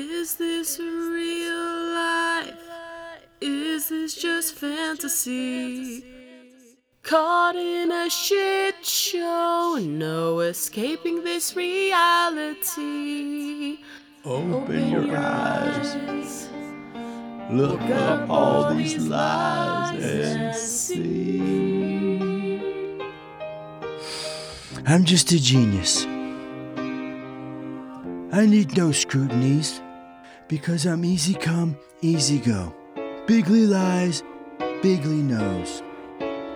Is this real life? Is this just fantasy? Caught in a shit show, no escaping this reality. Open your eyes. Look up all these lies and see. I'm just a genius. I need no scrutinies because I'm easy come, easy go. Bigly lies, bigly knows.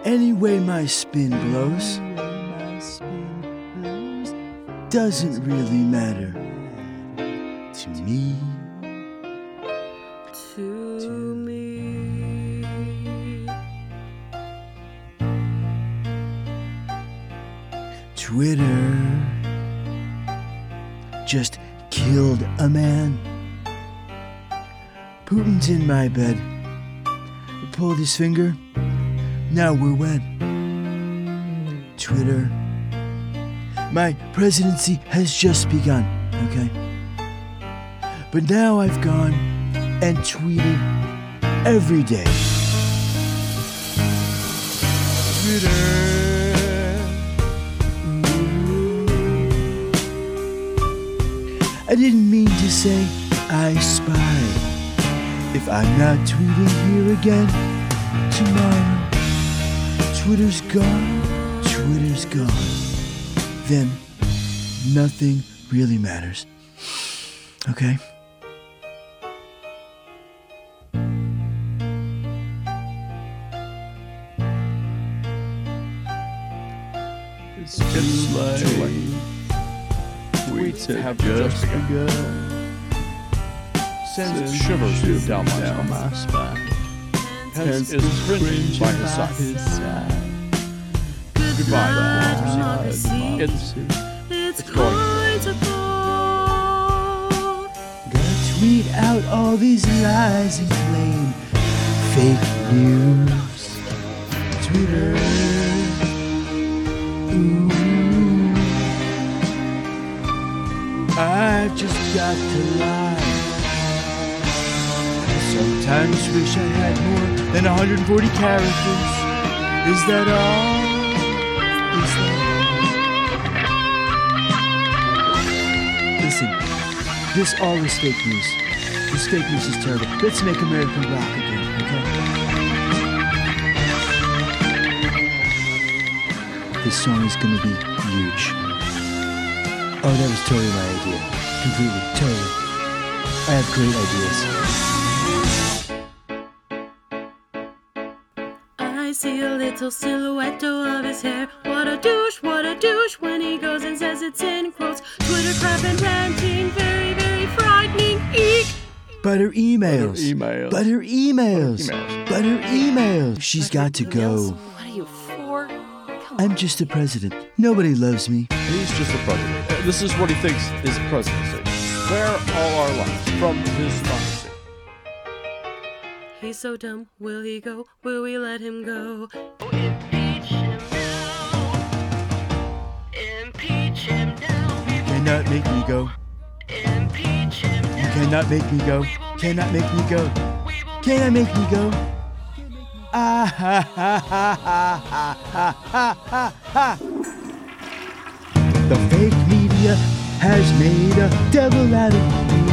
Any way my spin blows doesn't really matter to me. To me. Twitter just killed a man. Putin's in my bed. I Pulled his finger. Now we're wed. Twitter. My presidency has just begun, okay? But now I've gone and tweeted every day. Twitter. I didn't mean to say I spy. If I'm not tweeting here again tomorrow, Twitter's gone, Twitter's gone. Then nothing really matters. Okay? It's late. Too late. Tweets have just begun. Sends shivers down my spine. Pence is cringing by his side. Goodbye, democracy. It's It's It's going. to go. Gotta tweet out all these lies and claim fake news. Twitter. Ooh. I've just got to lie. Sometimes wish I had more than 140 characters. Is that all? Is that all? Listen, this all is fake news. This fake news is terrible. Let's make America rock again, okay? This song is gonna be huge. Oh, that was totally my idea. Completely, totally. I have great ideas. I see a little silhouette of his hair. What a douche, what a douche when he goes and says it's in quotes. Twitter crap and ranting, very, very frightening. Eek! Butter emails. emails. Butter emails. emails. Butter emails. She's got to go. What are you for? Come I'm just a president. Nobody loves me. He's just a president. Uh, This is what he thinks is presidency. Spare all our lives from his fantasy. He's so dumb. Will he go? Will we let him go? Oh, impeach him now. Impeach him now. You cannot make me go. Impeach him now. You cannot make me go. Cannot make me go. Cannot make me go. Ah ha ha ha ha ha ha ha ha ha. The fake media has made a devil out of me.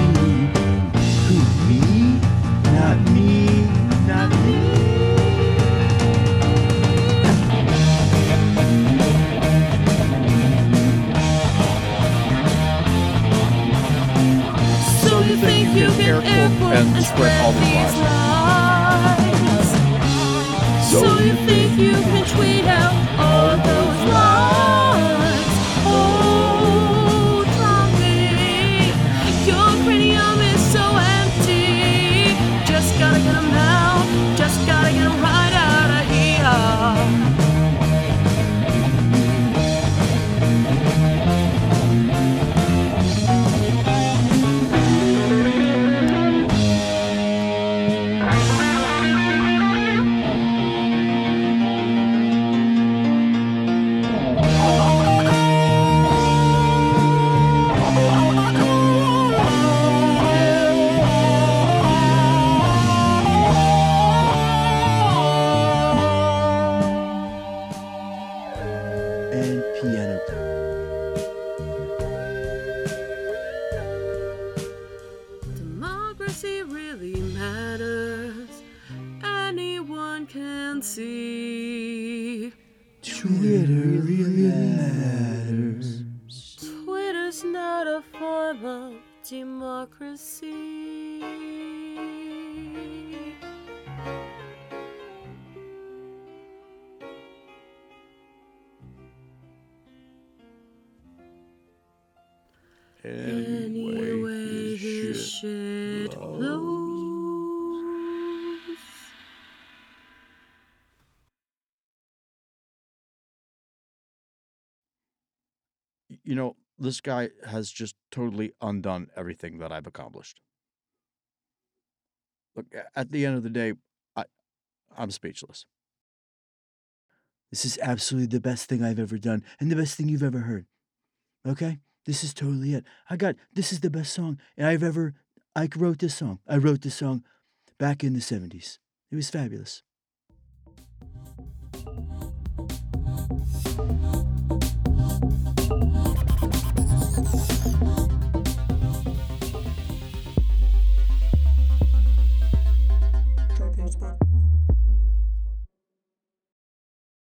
And spread all these lies? So you think you can tweet out all Twitter really matters. Twitter's not a form of democracy. You know, this guy has just totally undone everything that I've accomplished. Look, at the end of the day, I, I'm speechless. This is absolutely the best thing I've ever done and the best thing you've ever heard. Okay? This is totally it. I got this is the best song I've ever I wrote this song. I wrote this song back in the 70s. It was fabulous.